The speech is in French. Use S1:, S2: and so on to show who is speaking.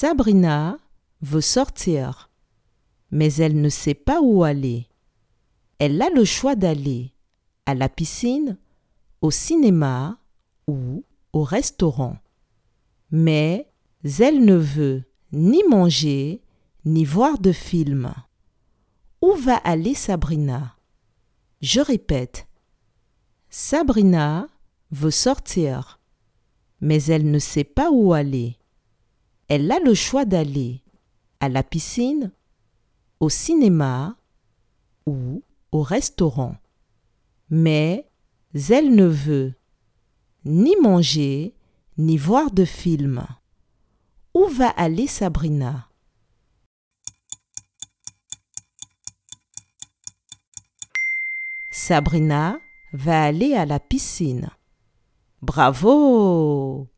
S1: Sabrina veut sortir, mais elle ne sait pas où aller. Elle a le choix d'aller à la piscine, au cinéma ou au restaurant. Mais elle ne veut ni manger ni voir de film. Où va aller Sabrina? Je répète. Sabrina veut sortir, mais elle ne sait pas où aller. Elle a le choix d'aller à la piscine, au cinéma ou au restaurant. Mais elle ne veut ni manger ni voir de film. Où va aller Sabrina? Sabrina va aller à la piscine. Bravo